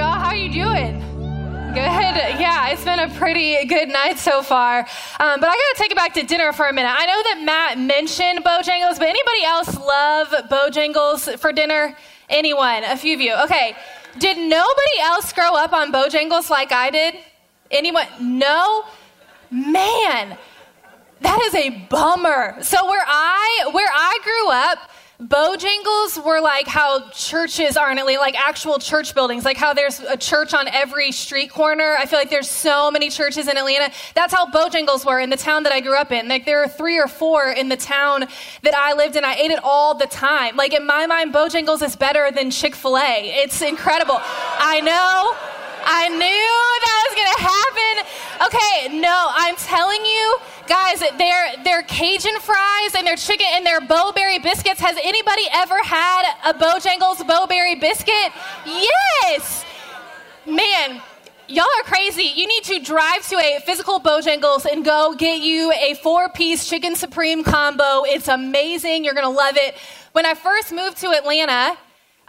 y'all. How are you doing? Good. Yeah, it's been a pretty good night so far. Um, but I got to take it back to dinner for a minute. I know that Matt mentioned Bojangles, but anybody else love Bojangles for dinner? Anyone? A few of you. Okay. Did nobody else grow up on Bojangles like I did? Anyone? No? Man, that is a bummer. So where I where I grew up, Bojangles were like how churches are in Atlanta, like actual church buildings, like how there's a church on every street corner. I feel like there's so many churches in Atlanta. That's how Bojangles were in the town that I grew up in. Like there are three or four in the town that I lived in. I ate it all the time. Like in my mind, Bojangles is better than Chick fil A. It's incredible. I know. I knew that was going to happen. Okay, no, I'm telling you, guys, their their Cajun fries and their chicken and their Bo-Berry biscuits. Has anybody ever had a Bojangles Bo-Berry biscuit? Yes. Man, y'all are crazy. You need to drive to a physical Bojangles and go get you a four-piece chicken supreme combo. It's amazing. You're going to love it. When I first moved to Atlanta,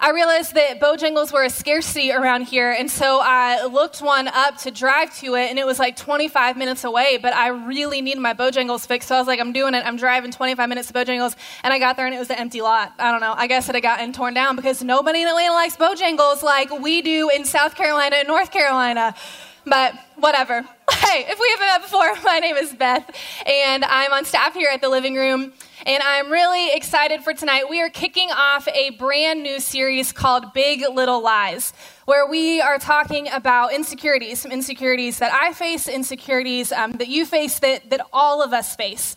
I realized that Bojangles were a scarcity around here, and so I looked one up to drive to it, and it was like 25 minutes away, but I really needed my Bojangles fixed, so I was like, I'm doing it. I'm driving 25 minutes to Bojangles, and I got there, and it was an empty lot. I don't know. I guess it had gotten torn down because nobody in Atlanta likes Bojangles like we do in South Carolina and North Carolina. But whatever. Hey, if we haven't met before, my name is Beth, and I'm on staff here at the living room and I'm really excited for tonight. We are kicking off a brand new series called Big Little Lies, where we are talking about insecurities, some insecurities that I face, insecurities um, that you face, that, that all of us face.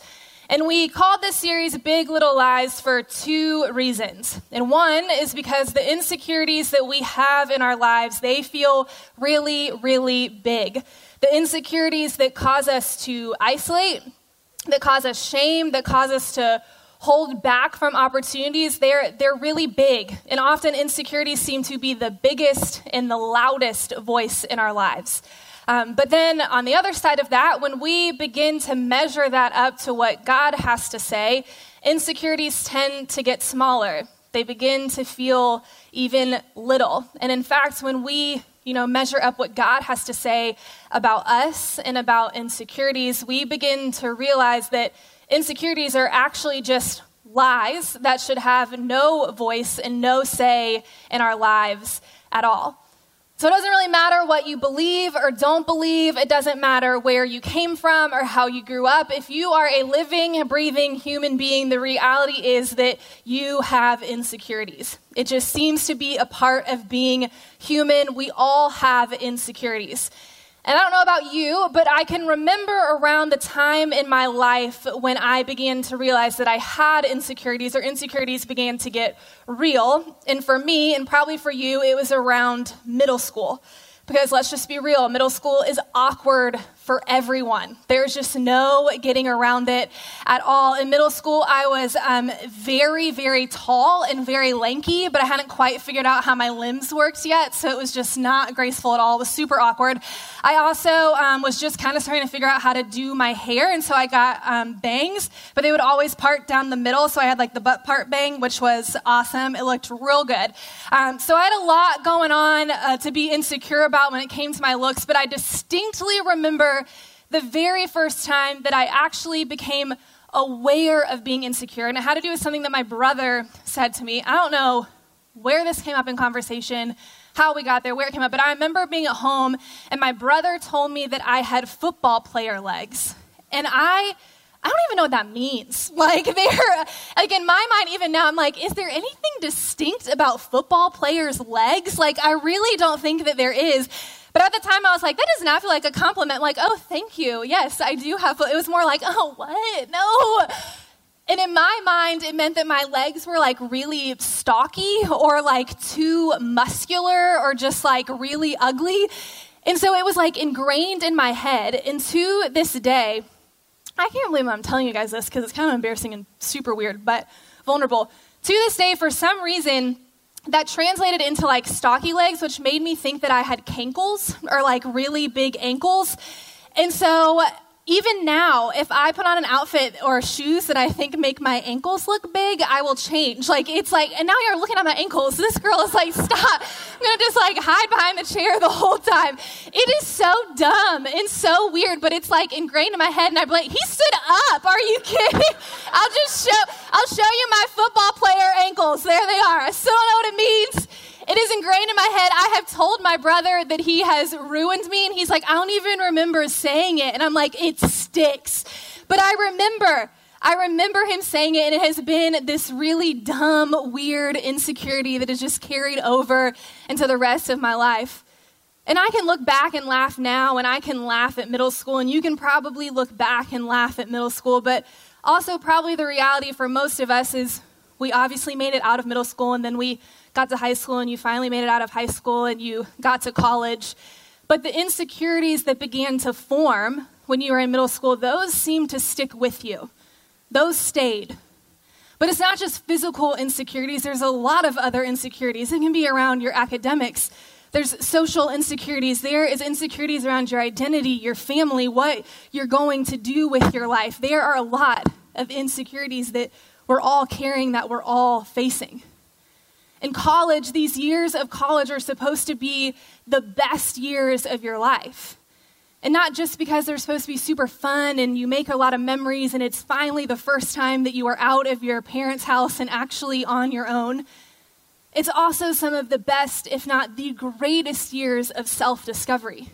And we called this series Big Little Lies for two reasons. And one is because the insecurities that we have in our lives, they feel really, really big. The insecurities that cause us to isolate, that cause us shame, that cause us to hold back from opportunities, they're, they're really big. And often insecurities seem to be the biggest and the loudest voice in our lives. Um, but then on the other side of that, when we begin to measure that up to what God has to say, insecurities tend to get smaller. They begin to feel even little. And in fact, when we you know, measure up what God has to say about us and about insecurities, we begin to realize that insecurities are actually just lies that should have no voice and no say in our lives at all. So it doesn't really matter what you believe or don't believe. It doesn't matter where you came from or how you grew up. If you are a living, breathing human being, the reality is that you have insecurities. It just seems to be a part of being human. We all have insecurities. And I don't know about you, but I can remember around the time in my life when I began to realize that I had insecurities or insecurities began to get real. And for me, and probably for you, it was around middle school. Because let's just be real, middle school is awkward for everyone. There's just no getting around it at all. In middle school, I was um, very, very tall and very lanky, but I hadn't quite figured out how my limbs worked yet, so it was just not graceful at all. It was super awkward. I also um, was just kind of starting to figure out how to do my hair, and so I got um, bangs, but they would always part down the middle, so I had like the butt part bang, which was awesome. It looked real good. Um, so I had a lot going on uh, to be insecure about when it came to my looks, but I distinctly remember the very first time that I actually became aware of being insecure. And it had to do with something that my brother said to me. I don't know where this came up in conversation, how we got there, where it came up, but I remember being at home and my brother told me that I had football player legs. And I I don't even know what that means. Like they're like in my mind even now I'm like is there anything distinct about football players legs? Like I really don't think that there is. But at the time, I was like, that does not feel like a compliment. Like, oh, thank you. Yes, I do have. It was more like, oh, what? No. And in my mind, it meant that my legs were like really stocky or like too muscular or just like really ugly. And so it was like ingrained in my head. And to this day, I can't believe I'm telling you guys this because it's kind of embarrassing and super weird, but vulnerable. To this day, for some reason, that translated into like stocky legs, which made me think that I had cankles or like really big ankles. And so even now, if I put on an outfit or shoes that I think make my ankles look big, I will change. Like, it's like, and now you're looking at my ankles. This girl is like, stop. I'm gonna just like hide behind the chair the whole time. It is so dumb and so weird, but it's like ingrained in my head. And I'm like, he stood up. Are you kidding? I'll just show, I'll show you my football player ankles. There they are. I still don't know what it means. It is ingrained in my head. I have told my brother that he has ruined me, and he's like, I don't even remember saying it. And I'm like, it sticks. But I remember. I remember him saying it, and it has been this really dumb, weird insecurity that has just carried over into the rest of my life. And I can look back and laugh now, and I can laugh at middle school, and you can probably look back and laugh at middle school, but also, probably the reality for most of us is we obviously made it out of middle school, and then we got to high school and you finally made it out of high school and you got to college. But the insecurities that began to form when you were in middle school, those seemed to stick with you. Those stayed. But it's not just physical insecurities, there's a lot of other insecurities. It can be around your academics. There's social insecurities. There is insecurities around your identity, your family, what you're going to do with your life. There are a lot of insecurities that we're all carrying, that we're all facing. In college, these years of college are supposed to be the best years of your life. And not just because they're supposed to be super fun and you make a lot of memories and it's finally the first time that you are out of your parents' house and actually on your own. It's also some of the best, if not the greatest years of self discovery.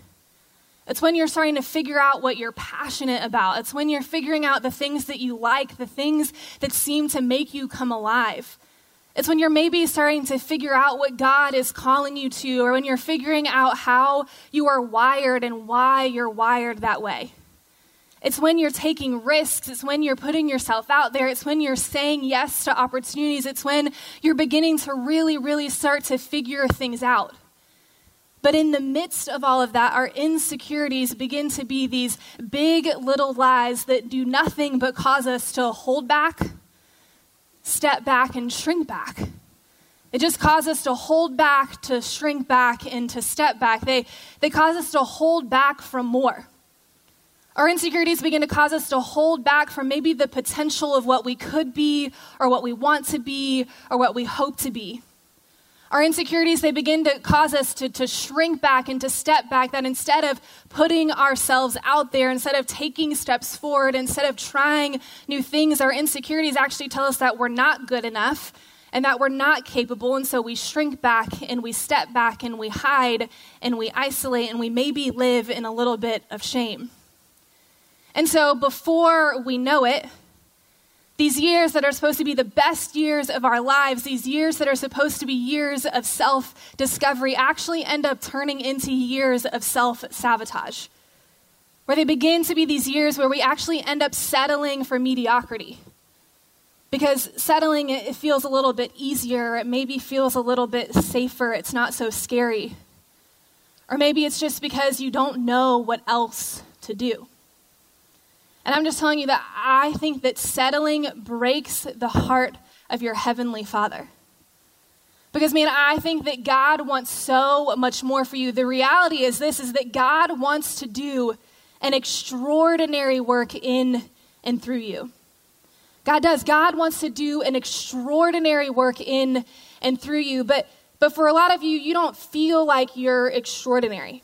It's when you're starting to figure out what you're passionate about. It's when you're figuring out the things that you like, the things that seem to make you come alive. It's when you're maybe starting to figure out what God is calling you to, or when you're figuring out how you are wired and why you're wired that way. It's when you're taking risks. It's when you're putting yourself out there. It's when you're saying yes to opportunities. It's when you're beginning to really, really start to figure things out. But in the midst of all of that, our insecurities begin to be these big little lies that do nothing but cause us to hold back step back and shrink back. It just causes us to hold back, to shrink back, and to step back. They, they cause us to hold back from more. Our insecurities begin to cause us to hold back from maybe the potential of what we could be, or what we want to be, or what we hope to be. Our insecurities, they begin to cause us to, to shrink back and to step back, that instead of putting ourselves out there, instead of taking steps forward, instead of trying new things, our insecurities actually tell us that we're not good enough and that we're not capable. And so we shrink back and we step back and we hide and we isolate and we maybe live in a little bit of shame. And so before we know it, these years that are supposed to be the best years of our lives, these years that are supposed to be years of self discovery, actually end up turning into years of self sabotage. Where they begin to be these years where we actually end up settling for mediocrity. Because settling, it feels a little bit easier, it maybe feels a little bit safer, it's not so scary. Or maybe it's just because you don't know what else to do. And I'm just telling you that I think that settling breaks the heart of your heavenly Father. Because man, I think that God wants so much more for you. The reality is this is that God wants to do an extraordinary work in and through you. God does. God wants to do an extraordinary work in and through you, but but for a lot of you you don't feel like you're extraordinary.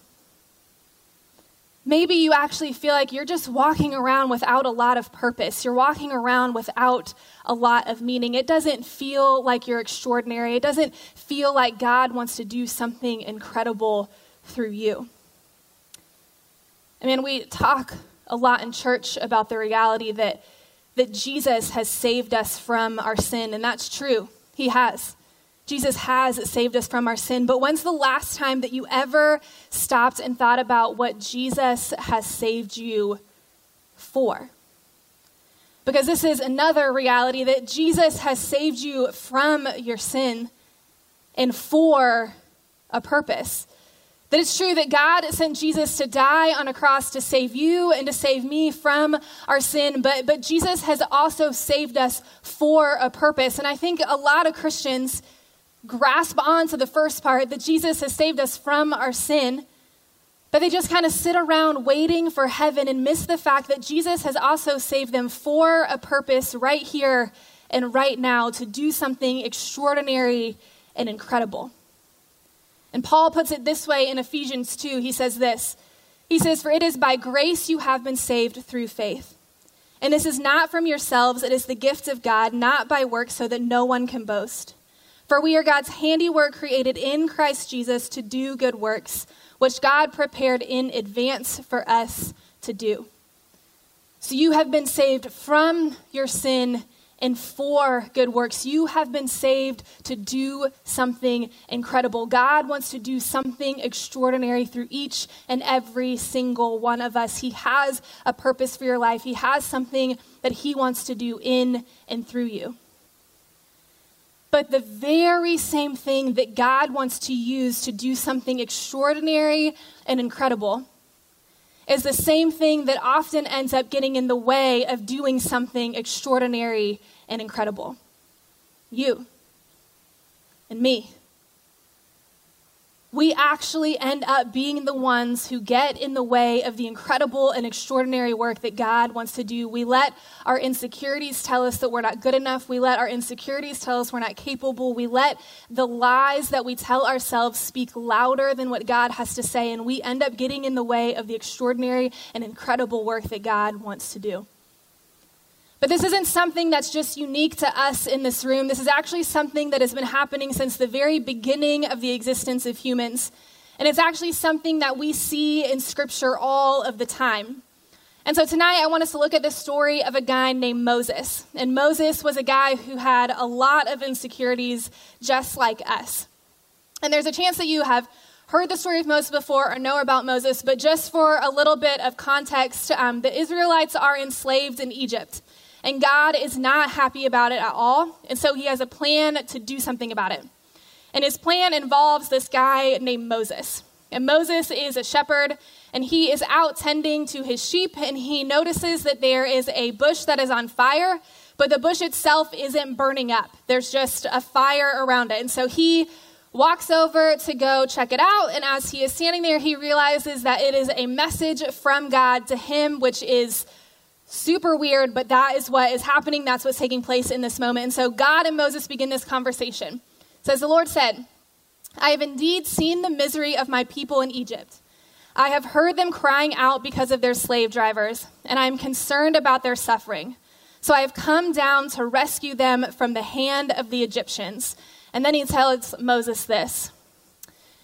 Maybe you actually feel like you're just walking around without a lot of purpose. You're walking around without a lot of meaning. It doesn't feel like you're extraordinary. It doesn't feel like God wants to do something incredible through you. I mean, we talk a lot in church about the reality that, that Jesus has saved us from our sin, and that's true. He has. Jesus has saved us from our sin. But when's the last time that you ever stopped and thought about what Jesus has saved you for? Because this is another reality that Jesus has saved you from your sin and for a purpose. That it's true that God sent Jesus to die on a cross to save you and to save me from our sin, but, but Jesus has also saved us for a purpose. And I think a lot of Christians grasp on to the first part that Jesus has saved us from our sin. But they just kind of sit around waiting for heaven and miss the fact that Jesus has also saved them for a purpose right here and right now to do something extraordinary and incredible. And Paul puts it this way in Ephesians 2. He says this He says, For it is by grace you have been saved through faith. And this is not from yourselves, it is the gift of God, not by works, so that no one can boast. For we are God's handiwork created in Christ Jesus to do good works, which God prepared in advance for us to do. So you have been saved from your sin and for good works. You have been saved to do something incredible. God wants to do something extraordinary through each and every single one of us. He has a purpose for your life, He has something that He wants to do in and through you. But the very same thing that God wants to use to do something extraordinary and incredible is the same thing that often ends up getting in the way of doing something extraordinary and incredible. You and me we actually end up being the ones who get in the way of the incredible and extraordinary work that God wants to do. We let our insecurities tell us that we're not good enough. We let our insecurities tell us we're not capable. We let the lies that we tell ourselves speak louder than what God has to say, and we end up getting in the way of the extraordinary and incredible work that God wants to do. But this isn't something that's just unique to us in this room. This is actually something that has been happening since the very beginning of the existence of humans. And it's actually something that we see in Scripture all of the time. And so tonight I want us to look at the story of a guy named Moses. And Moses was a guy who had a lot of insecurities just like us. And there's a chance that you have heard the story of Moses before or know about Moses, but just for a little bit of context, um, the Israelites are enslaved in Egypt. And God is not happy about it at all. And so he has a plan to do something about it. And his plan involves this guy named Moses. And Moses is a shepherd, and he is out tending to his sheep, and he notices that there is a bush that is on fire, but the bush itself isn't burning up. There's just a fire around it. And so he walks over to go check it out, and as he is standing there, he realizes that it is a message from God to him, which is super weird, but that is what is happening. That's what's taking place in this moment. And so God and Moses begin this conversation. It says, The Lord said, I have indeed seen the misery of my people in Egypt. I have heard them crying out because of their slave drivers, and I am concerned about their suffering. So I have come down to rescue them from the hand of the Egyptians. And then he tells Moses this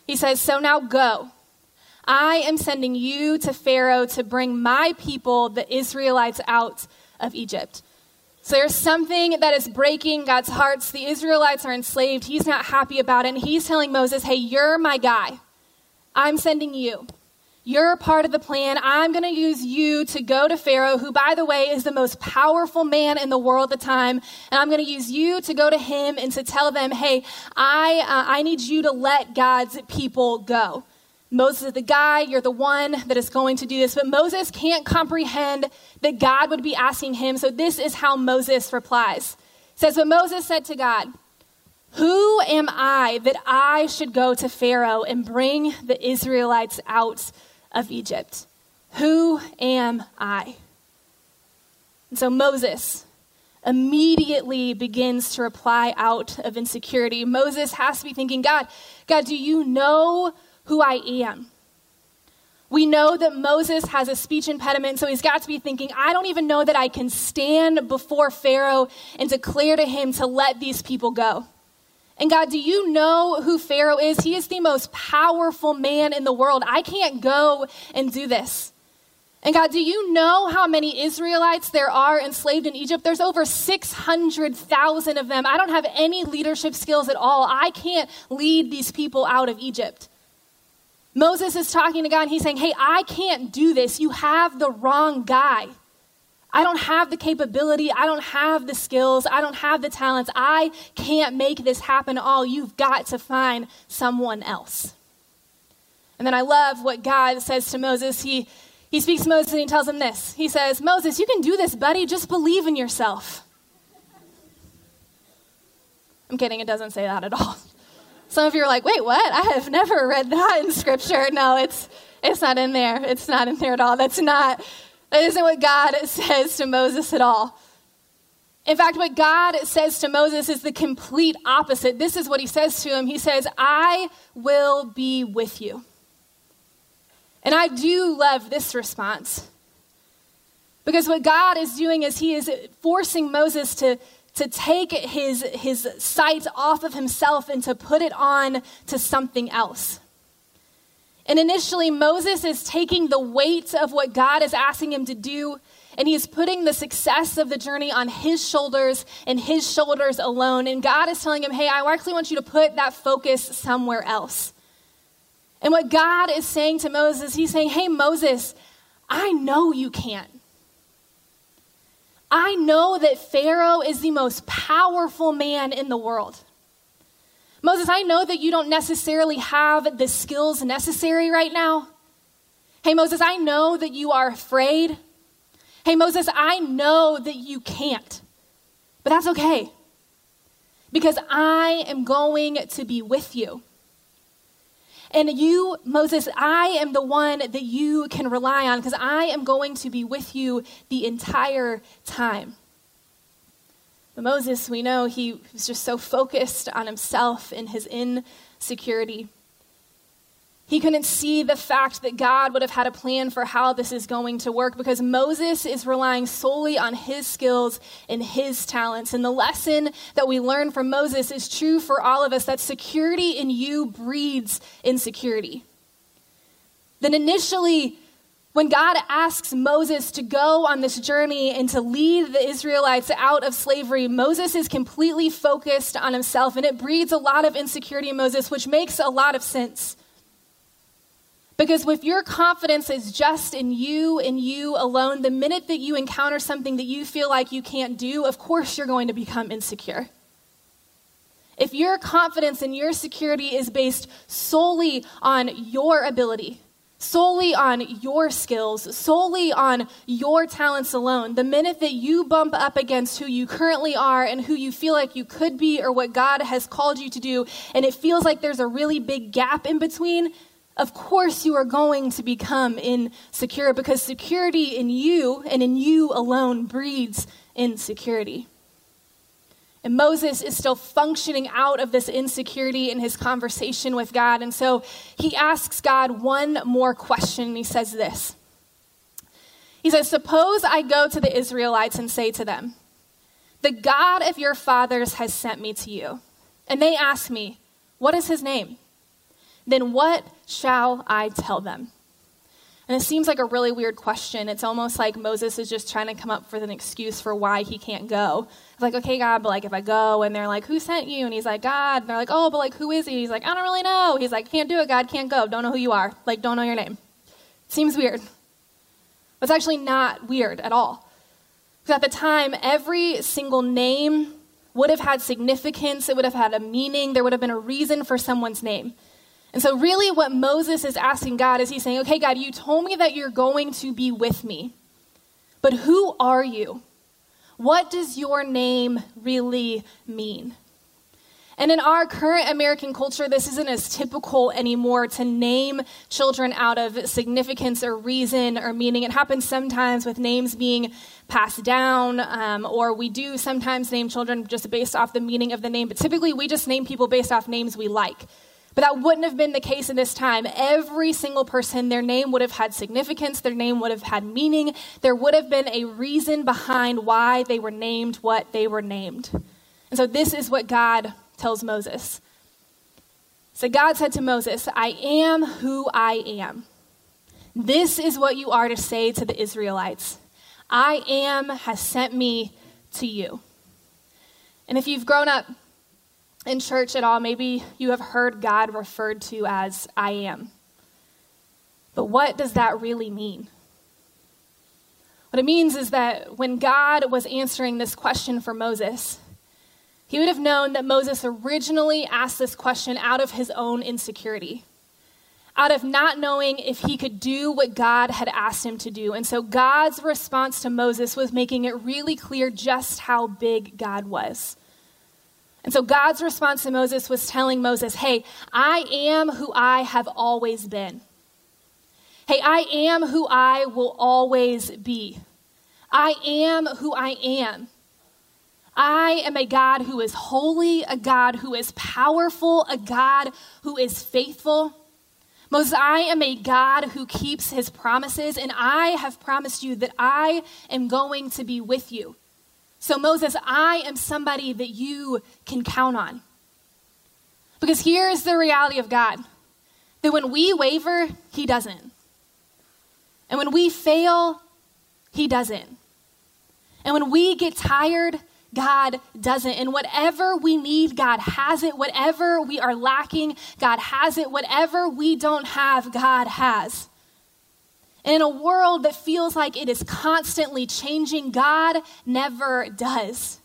He says, So now go I am sending you to Pharaoh to bring my people, the Israelites, out of Egypt. So there's something that is breaking God's hearts. The Israelites are enslaved. He's not happy about it. And he's telling Moses, hey, you're my guy. I'm sending you. You're part of the plan. I'm going to use you to go to Pharaoh, who, by the way, is the most powerful man in the world at the time. And I'm going to use you to go to him and to tell them, hey, I, uh, I need you to let God's people go. Moses is the guy, you're the one that is going to do this. But Moses can't comprehend that God would be asking him. So this is how Moses replies. It says, But Moses said to God, Who am I that I should go to Pharaoh and bring the Israelites out of Egypt? Who am I? And so Moses immediately begins to reply out of insecurity. Moses has to be thinking, God, God, do you know who I am. We know that Moses has a speech impediment, so he's got to be thinking, I don't even know that I can stand before Pharaoh and declare to him to let these people go. And God, do you know who Pharaoh is? He is the most powerful man in the world. I can't go and do this. And God, do you know how many Israelites there are enslaved in Egypt? There's over 600,000 of them. I don't have any leadership skills at all. I can't lead these people out of Egypt. Moses is talking to God and he's saying, Hey, I can't do this. You have the wrong guy. I don't have the capability. I don't have the skills. I don't have the talents. I can't make this happen all. You've got to find someone else. And then I love what God says to Moses. He, he speaks to Moses and he tells him this. He says, Moses, you can do this, buddy. Just believe in yourself. I'm kidding. It doesn't say that at all. Some of you are like, wait, what? I have never read that in scripture. No, it's, It's not in there. It's not in there at all. That's not, that isn't what God says to Moses at all. In fact, what God says to Moses is the complete opposite. This is what he says to him. He says, I will be with you. And I do love this response. Because what God is doing is he is forcing Moses to, to take his, his sight off of himself and to put it on to something else. And initially, Moses is taking the weight of what God is asking him to do, and he is putting the success of the journey on his shoulders and his shoulders alone. And God is telling him, hey, I actually want you to put that focus somewhere else. And what God is saying to Moses, he's saying, hey, Moses, I know you can. I know that Pharaoh is the most powerful man in the world. Moses, I know that you don't necessarily have the skills necessary right now. Hey, Moses, I know that you are afraid. Hey, Moses, I know that you can't, but that's okay because I am going to be with you. And you, Moses, I am the one that you can rely on because I am going to be with you the entire time. But Moses, we know he was just so focused on himself and his insecurity. He couldn't see the fact that God would have had a plan for how this is going to work because Moses is relying solely on his skills and his talents. And the lesson that we learn from Moses is true for all of us that security in you breeds insecurity. Then initially, when God asks Moses to go on this journey and to lead the Israelites out of slavery, Moses is completely focused on himself, and it breeds a lot of insecurity in Moses, which makes a lot of sense. Because if your confidence is just in you and you alone, the minute that you encounter something that you feel like you can't do, of course you're going to become insecure. If your confidence and your security is based solely on your ability, solely on your skills, solely on your talents alone, the minute that you bump up against who you currently are and who you feel like you could be or what God has called you to do, and it feels like there's a really big gap in between, of course you are going to become insecure because security in you and in you alone breeds insecurity. And Moses is still functioning out of this insecurity in his conversation with God. And so he asks God one more question. And he says this He says, Suppose I go to the Israelites and say to them, The God of your fathers has sent me to you. And they ask me, What is his name? Then what shall I tell them? And it seems like a really weird question. It's almost like Moses is just trying to come up with an excuse for why he can't go. It's like, okay, God, but like if I go and they're like, who sent you? And he's like, God. And they're like, oh, but like who is he? He's like, I don't really know. He's like, can't do it, God, can't go. Don't know who you are. Like, don't know your name. Seems weird. But it's actually not weird at all. Because at the time, every single name would have had significance, it would have had a meaning, there would have been a reason for someone's name. And so, really, what Moses is asking God is he's saying, Okay, God, you told me that you're going to be with me, but who are you? What does your name really mean? And in our current American culture, this isn't as typical anymore to name children out of significance or reason or meaning. It happens sometimes with names being passed down, um, or we do sometimes name children just based off the meaning of the name, but typically we just name people based off names we like. But that wouldn't have been the case in this time. Every single person, their name would have had significance, their name would have had meaning. There would have been a reason behind why they were named what they were named. And so this is what God tells Moses. So God said to Moses, I am who I am. This is what you are to say to the Israelites I am has sent me to you. And if you've grown up in church at all, maybe you have heard God referred to as I am. But what does that really mean? What it means is that when God was answering this question for Moses, he would have known that Moses originally asked this question out of his own insecurity, out of not knowing if he could do what God had asked him to do. And so God's response to Moses was making it really clear just how big God was. And so God's response to Moses was telling Moses, Hey, I am who I have always been. Hey, I am who I will always be. I am who I am. I am a God who is holy, a God who is powerful, a God who is faithful. Moses, I am a God who keeps his promises, and I have promised you that I am going to be with you. So, Moses, I am somebody that you can count on. Because here's the reality of God that when we waver, he doesn't. And when we fail, he doesn't. And when we get tired, God doesn't. And whatever we need, God has it. Whatever we are lacking, God has it. Whatever we don't have, God has. And in a world that feels like it is constantly changing, God never does.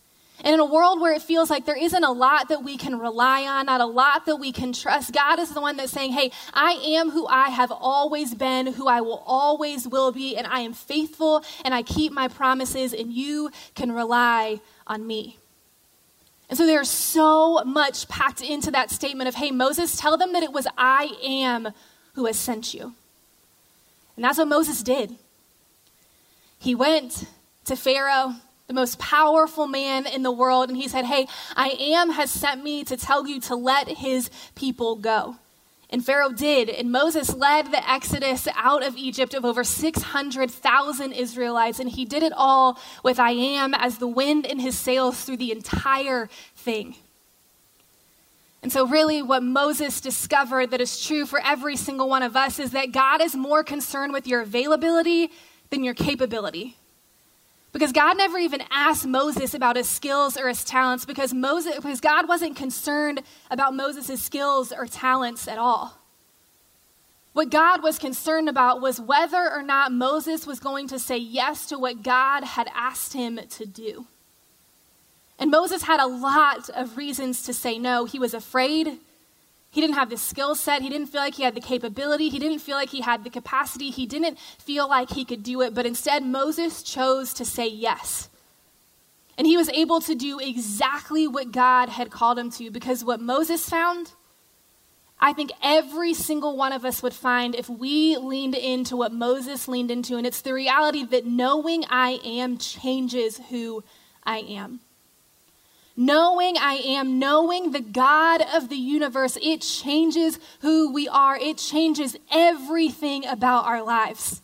And in a world where it feels like there isn't a lot that we can rely on, not a lot that we can trust, God is the one that's saying, Hey, I am who I have always been, who I will always will be, and I am faithful and I keep my promises, and you can rely on me. And so there's so much packed into that statement of, Hey, Moses, tell them that it was I am who has sent you. And that's what Moses did. He went to Pharaoh the most powerful man in the world, and he said, Hey, I am has sent me to tell you to let his people go. And Pharaoh did, and Moses led the exodus out of Egypt of over 600,000 Israelites, and he did it all with I am as the wind in his sails through the entire thing. And so, really, what Moses discovered that is true for every single one of us is that God is more concerned with your availability than your capability. Because God never even asked Moses about his skills or his talents because Moses because God wasn't concerned about Moses' skills or talents at all. What God was concerned about was whether or not Moses was going to say yes to what God had asked him to do. And Moses had a lot of reasons to say no. He was afraid, he didn't have the skill set. He didn't feel like he had the capability. He didn't feel like he had the capacity. He didn't feel like he could do it. But instead, Moses chose to say yes. And he was able to do exactly what God had called him to because what Moses found, I think every single one of us would find if we leaned into what Moses leaned into. And it's the reality that knowing I am changes who I am. Knowing I am, knowing the God of the universe, it changes who we are. It changes everything about our lives.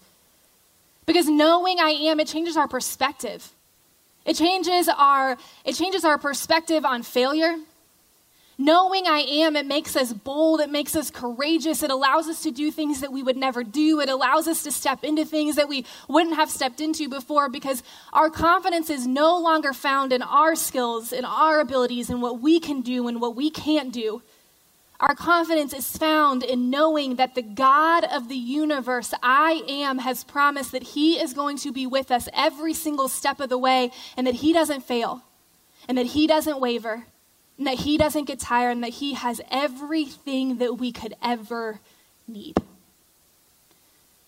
Because knowing I am, it changes our perspective. It changes our, it changes our perspective on failure. Knowing I am, it makes us bold, it makes us courageous, it allows us to do things that we would never do, it allows us to step into things that we wouldn't have stepped into before because our confidence is no longer found in our skills, in our abilities, in what we can do and what we can't do. Our confidence is found in knowing that the God of the universe, I am, has promised that He is going to be with us every single step of the way and that He doesn't fail and that He doesn't waver and that He doesn't get tired, and that He has everything that we could ever need.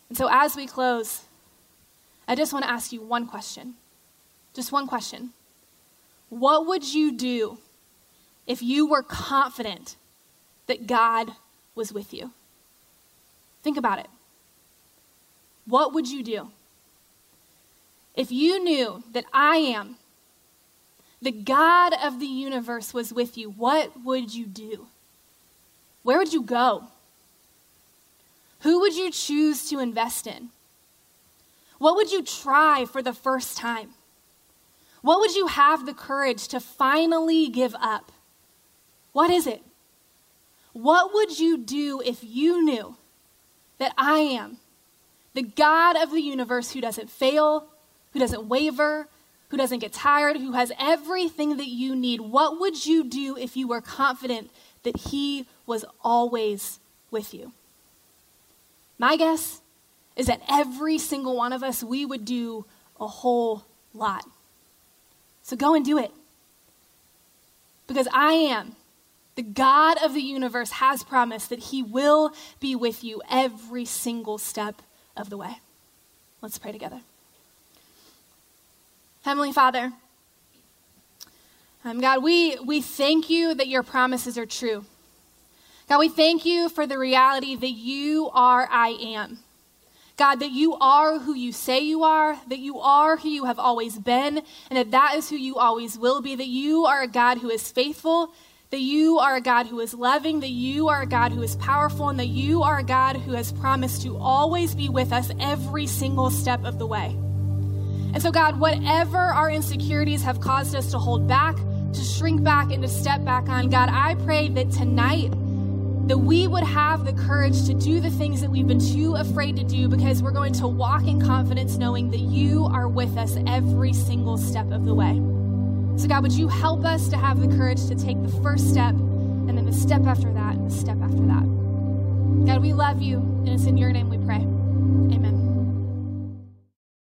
And so, as we close, I just want to ask you one question. Just one question. What would you do if you were confident that God was with you? Think about it. What would you do? If you knew that I am the God of the universe was with you, what would you do? Where would you go? Who would you choose to invest in? What would you try for the first time? What would you have the courage to finally give up? What is it? What would you do if you knew that I am the God of the universe who doesn't fail, who doesn't waver, who doesn't get tired, who has everything that you need, what would you do if you were confident that He was always with you? My guess is that every single one of us, we would do a whole lot. So go and do it. Because I am. The God of the universe has promised that He will be with you every single step of the way. Let's pray together. Heavenly Father, um, God, we, we thank you that your promises are true. God, we thank you for the reality that you are I am. God, that you are who you say you are, that you are who you have always been, and that that is who you always will be, that you are a God who is faithful, that you are a God who is loving, that you are a God who is powerful, and that you are a God who has promised to always be with us every single step of the way. And so, God, whatever our insecurities have caused us to hold back, to shrink back, and to step back on, God, I pray that tonight, that we would have the courage to do the things that we've been too afraid to do because we're going to walk in confidence knowing that you are with us every single step of the way. So, God, would you help us to have the courage to take the first step and then the step after that and the step after that? God, we love you, and it's in your name we pray. Amen.